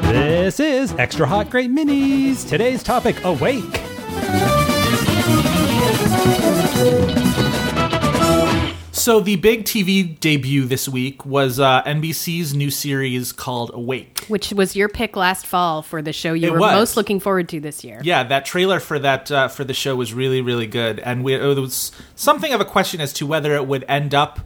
This is Extra Hot Great Minis. Today's topic Awake. So the big TV debut this week was uh, NBC's new series called Awake. Which was your pick last fall for the show you It were was. most looking forward to this year. Yeah, that trailer for that uh, for the show was really really good, and we, it was something of a question as to whether it would end up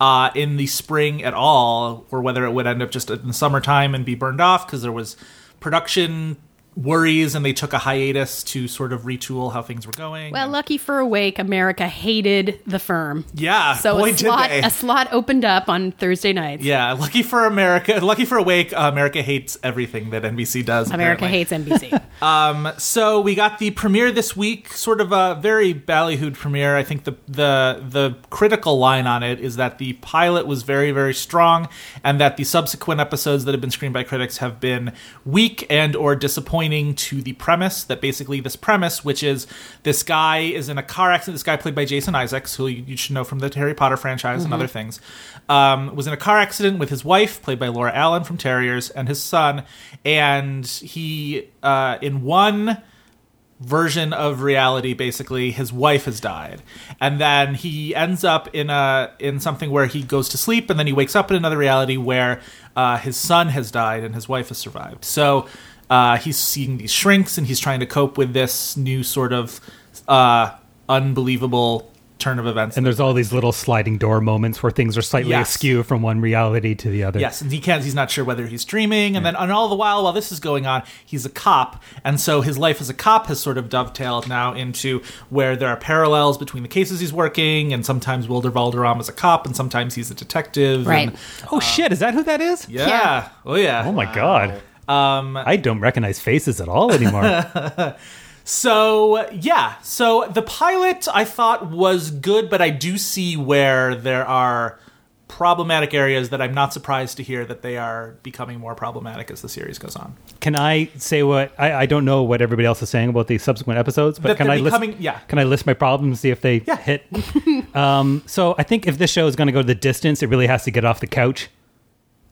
uh, in the spring at all, or whether it would end up just in the summertime and be burned off because there was production worries and they took a hiatus to sort of retool how things were going. Well, lucky for Awake, America hated the firm. yeah, So boy a did slot, they. a slot opened up on Thursday nights. yeah, lucky for America, lucky for Awake, uh, America hates everything that NBC does. America apparently. hates NBC. So we got the premiere this week, sort of a very ballyhooed premiere. I think the the the critical line on it is that the pilot was very very strong, and that the subsequent episodes that have been screened by critics have been weak and or disappointing to the premise. That basically this premise, which is this guy is in a car accident. This guy played by Jason Isaacs, who you, should know from the Harry Potter franchise and other things, um, was in a car accident with his wife, played by Laura Allen from Terriers, and his son, and he uh, in one version of reality basically his wife has died and then he ends up in a in something where he goes to sleep and then he wakes up in another reality where uh, his son has died and his wife has survived so uh, he's seeing these shrinks and he's trying to cope with this new sort of uh, unbelievable turn of events And there's all these little sliding door moments where things are slightly Yes. askew from one reality to the other. Yes, and he can't. He's not sure whether he's dreaming, and then and all the while, while this is going on, he's a cop, and so his life as a cop has sort of dovetailed now into where there are parallels between the cases he's working, and sometimes Wilmer Valderrama is a cop, and sometimes he's a detective. Right. and- Oh shit, is that who that is? yeah. Yeah. Oh yeah. Oh my god. Um I don't recognize faces at all anymore. So yeah, so the pilot I thought was good, but I do see where there are problematic areas that I'm not surprised to hear that they are becoming more problematic as the series goes on. can I say what I, I don't know what everybody else is saying about the subsequent episodes, but That can I list yeah. can I list my problems see if they Yeah. hit? um so I think if this show is gonna go the distance, it really has to get off the couch.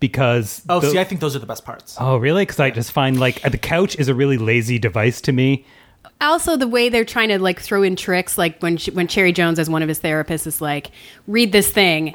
Because Oh, the- see, I think those are the best parts. Oh really? Because I just find like the couch is a really lazy device to me. also, the way they're trying to like throw in tricks, like when she, when Cherry Jones, as one of his therapists, is like, "Read this thing."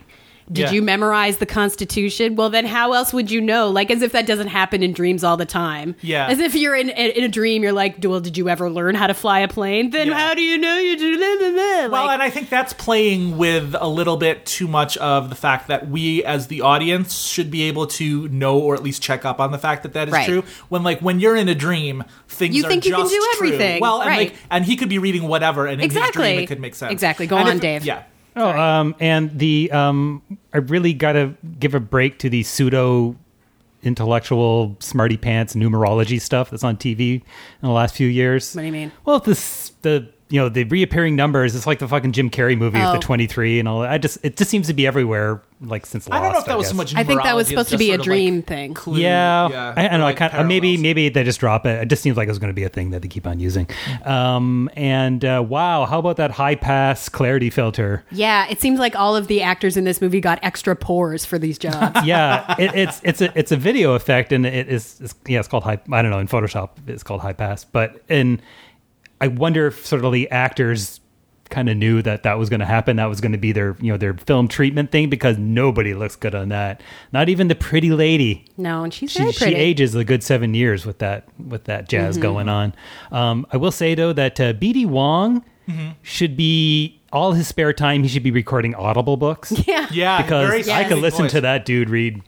Did Yeah. you memorize the Constitution? Well, then how else would you know? Like, as if that doesn't happen in dreams all the time. Yeah. As if you're in in a dream, you're like, "Well, did you ever learn how to fly a plane? Then Yeah. how do you know you do?" Blah, blah, blah. Well, Like, and I think that's playing with a little bit too much of the fact that we, as the audience, should be able to know or at least check up on the fact that that is Right. true. When, like, when you're in a dream, things You are think you can do true. everything, Well, and right. like, and he could be reading whatever, and in his Exactly. dream it could make sense. Exactly. Go And on, if- Dave. Yeah. Oh, um, and the um, I really got to give a break to the pseudo intellectual smarty pants numerology stuff that's on TV in the last few years. What do you mean? Well, this the you know the reappearing numbers. It's like the fucking Jim Carrey movie with Oh. the twenty three and all. that. I just it just seems to be everywhere. Like since I don't know if that was so much. I think that was supposed to be a dream like, thing. clue- Yeah, yeah. I, I know. like I kind of, maybe maybe they just drop it. It just seems like it was going to be a thing that they keep on using. Um, and uh, wow, how about that high pass clarity filter? Yeah, it seems like all of the actors in this movie got extra pores for these jobs. yeah, it, it's it's a it's a video effect, and it is it's, yeah, it's called high. I don't know in Photoshop, it's called high pass, but in I wonder if sort of the actors kind of knew that that was going to happen. That was going to be their you know their film treatment thing because nobody looks good on that. Not even the pretty lady. no, and she's She, very she ages a good seven years with that with that jazz Mm-hmm. going on. Um, I will say though that uh, BD Wong Mm-hmm. should be all his spare time. He should be recording Audible books. Yeah. Yeah, because very I Yes. could listen voice. to that dude read Yeah.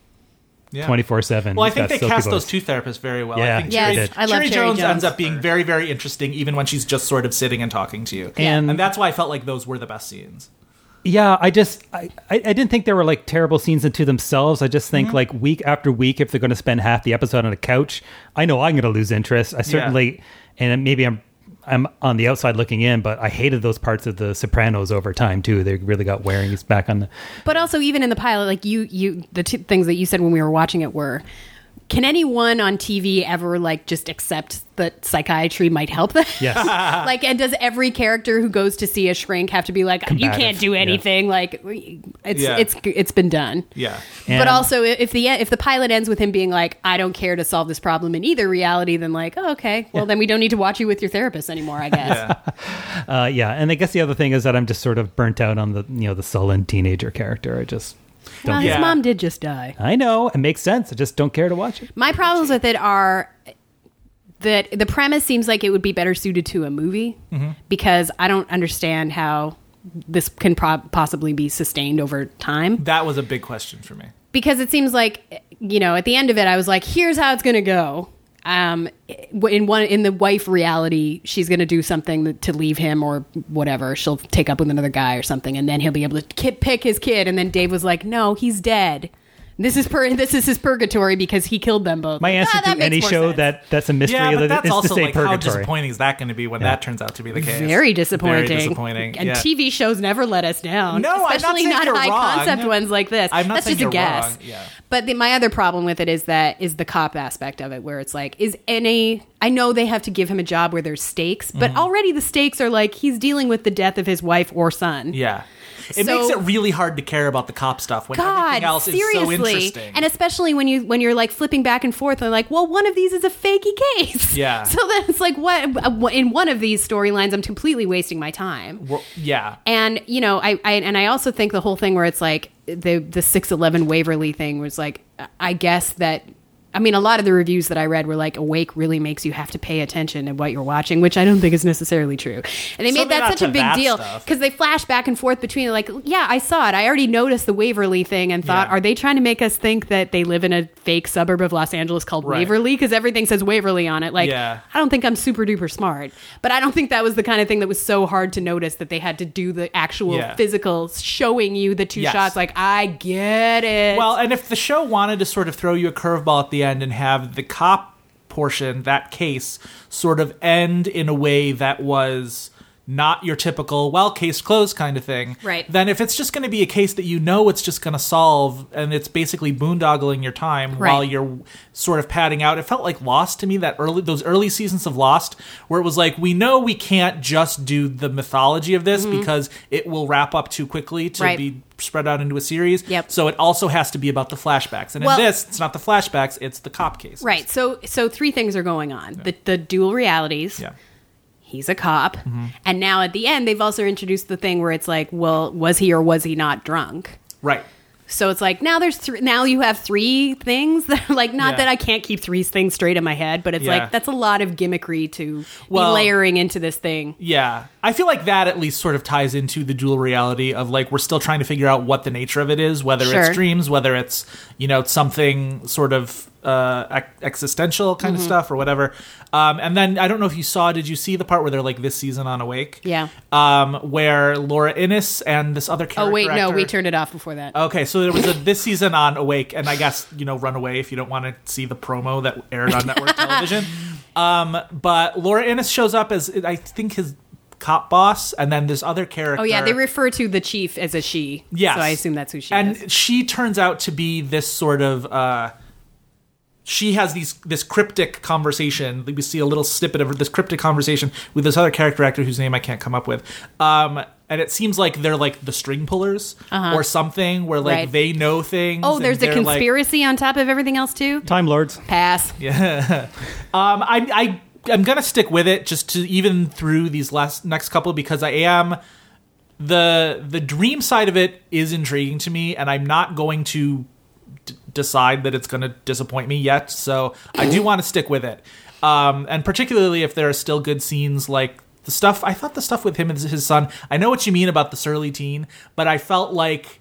Twenty four seven. Well, I think they cast those two therapists very well. Yeah, I think Yes, Cherry, I love Cherry Cherry Jones, Jones. ends up being very, very interesting, even when she's just sort of sitting and talking to you. And- and that's why I felt like those were the best scenes. Yeah, I just I, I I didn't think there were like terrible scenes into themselves. I just Mm-hmm. think like week after week, if they're going to spend half the episode on a couch, I know I'm going to lose interest. I certainly, and maybe I'm I'm on the outside looking in, but I hated those parts of the Sopranos over time too. They really got wearing. He's back on the But also, even in the pilot, like you, you, the two things that you said when we were watching it were can anyone on TV ever like just accept that psychiatry might help them? Yes. like, and does every character who goes to see a shrink have to be like, you can't do yeah. anything? Like, it's Yeah. it's it's been done. Yeah. but also, if the if the pilot ends with him being like, "I don't care to solve this problem in either reality," then like, oh, okay, well then we don't need to watch you with your therapist anymore, I guess. Yeah. Uh, yeah, and I guess the other thing is that I'm just sort of burnt out on the you know the sullen teenager character. I just Well, don't. his Yeah. mom did just die. I know it makes sense. I just don't care to watch it. My problems with it are that the premise seems like it would be better suited to a movie Mm-hmm. because I don't understand how this can pro- possibly be sustained over time. That was a big question for me. Because it seems like you know at the end of it, I was like, "Here's how it's going to go." Um, in one in the wife reality, she's going to do something to leave him or whatever. She'll take up with another guy or something, and then he'll be able to ki- pick his kid. And then Dave was like, "No, he's dead." This is pur- this is his purgatory because he killed them both. My Like, answer "Ah, that to makes any more show sense." that that's a mystery Yeah, but that that's is to also say like how purgatory. disappointing is that going to be when that turns out to be the case? very disappointing. Very disappointing. And yeah. TV shows never let us down. No, I'm not especially saying not you're high wrong. concept ones like this. I'm not That's saying just a you're guess. wrong. Yeah. But the, my other problem with it is that is the cop aspect of it, where it's like, is any? I know they have to give him a job where there's stakes, but Mm-hmm. already the stakes are like he's dealing with the death of his wife or son. Yeah. It So- makes it really hard to care about the cop stuff when God, everything else seriously, is so interesting. and especially when you when you're like flipping back and forth, and like, well, one of these is a fakey case. Yeah. So then it's like, what in one of these storylines, I'm completely wasting my time. Well, yeah. And you know, I, I and I also think the whole thing where it's like the the six eleven Waverly thing was like, I guess that. I mean, a lot of the reviews that I read were like, "Awake really makes you have to pay attention to what you're watching," which I don't think is necessarily true. And they made that such a big deal because they flash back and forth between like, "Yeah, I saw it. I already noticed the Waverly thing," and thought, Yeah. "Are they trying to make us think that they live in a fake suburb of Los Angeles called Right. Waverly?" Because everything says Waverly on it. Like, Yeah. I don't think I'm super duper smart, but I don't think that was the kind of thing that was so hard to notice that they had to do the actual Yeah. physical showing you the two Yes. shots. Like, I get it. Well, and if the show wanted to sort of throw you a curveball at the end and have the cop portion, that case, sort of end in a way that was not your typical well case closed kind of thing Right. then if it's just going to be a case that you know it's just going to solve and it's basically boondoggling your time Right. while you're sort of padding out it felt like lost to me that early those early seasons of lost where it was like we know we can't just do the mythology of this because it will wrap up too quickly to Mm-hmm. Right. be spread out into a series Yep. so it also has to be about the flashbacks and Well- in this it's not the flashbacks it's the cop case right. So, so three things are going on: the the dual realities. yeah He's a cop, Mm-hmm. and now at the end, they've also introduced the thing where it's like, well, was he or was he not drunk? right So it's like now there's th- now you have three things that are like not Yeah. that I can't keep three things straight in my head, but it's Yeah. like that's a lot of gimmickry to Well- be layering into this thing. Yeah. I feel like that at least sort of ties into the dual reality of like we're still trying to figure out what the nature of it is, whether Sure. it's dreams, whether it's, you know, something sort of uh ex- existential kind Mm-hmm. of stuff or whatever. Um and then I don't know if you saw did you see the part where they're like this season on Awake? Yeah. Um where Laura Innes and this other character Oh wait, no, actor- we turned it off before that. Okay, so there was a this season on Awake, and I guess you know run away if you don't want to see the promo that aired on network television. Um, but Laura Innes shows up as I think his cop boss, and then this other character. Oh yeah, they refer to the chief as a she. Yes. so I assume that's who she and is. And she turns out to be this sort of. Uh, she has these this cryptic conversation. We see a little snippet of this cryptic conversation with this other character actor whose name I can't come up with. Um, and it seems like they're like the string pullers or something, where like Uh-huh. Right. they know things. Oh, there's a they're, like- conspiracy on top of everything else too. Time Lords. Pass. Yeah. Um, I, I I'm gonna stick with it just to even through these last next couple because I am the the dream side of it is intriguing to me, and I'm not going to d- decide that it's going to disappoint me yet. So I do want to stick with it, um, and particularly if there are still good scenes like. The stuff I thought the stuff with him and his son. I know what you mean about the surly teen, but I felt like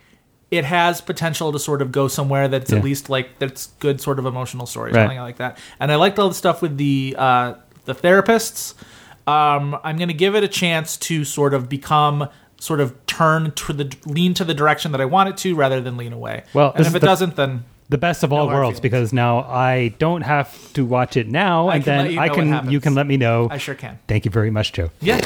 it has potential to sort of go somewhere that's Yeah. at least like that's good sort of emotional storytelling. Right. Like that, and I liked all the stuff with the uh, the therapists. Um, I'm going to give it a chance to sort of become sort of turn to the lean to the direction that I want it to, rather than lean away. Well, and if it the- doesn't, then The best of all No worlds because now I don't have to watch it now, I and then I can you can let me know. I sure can. Thank you very much, Joe. Yeah.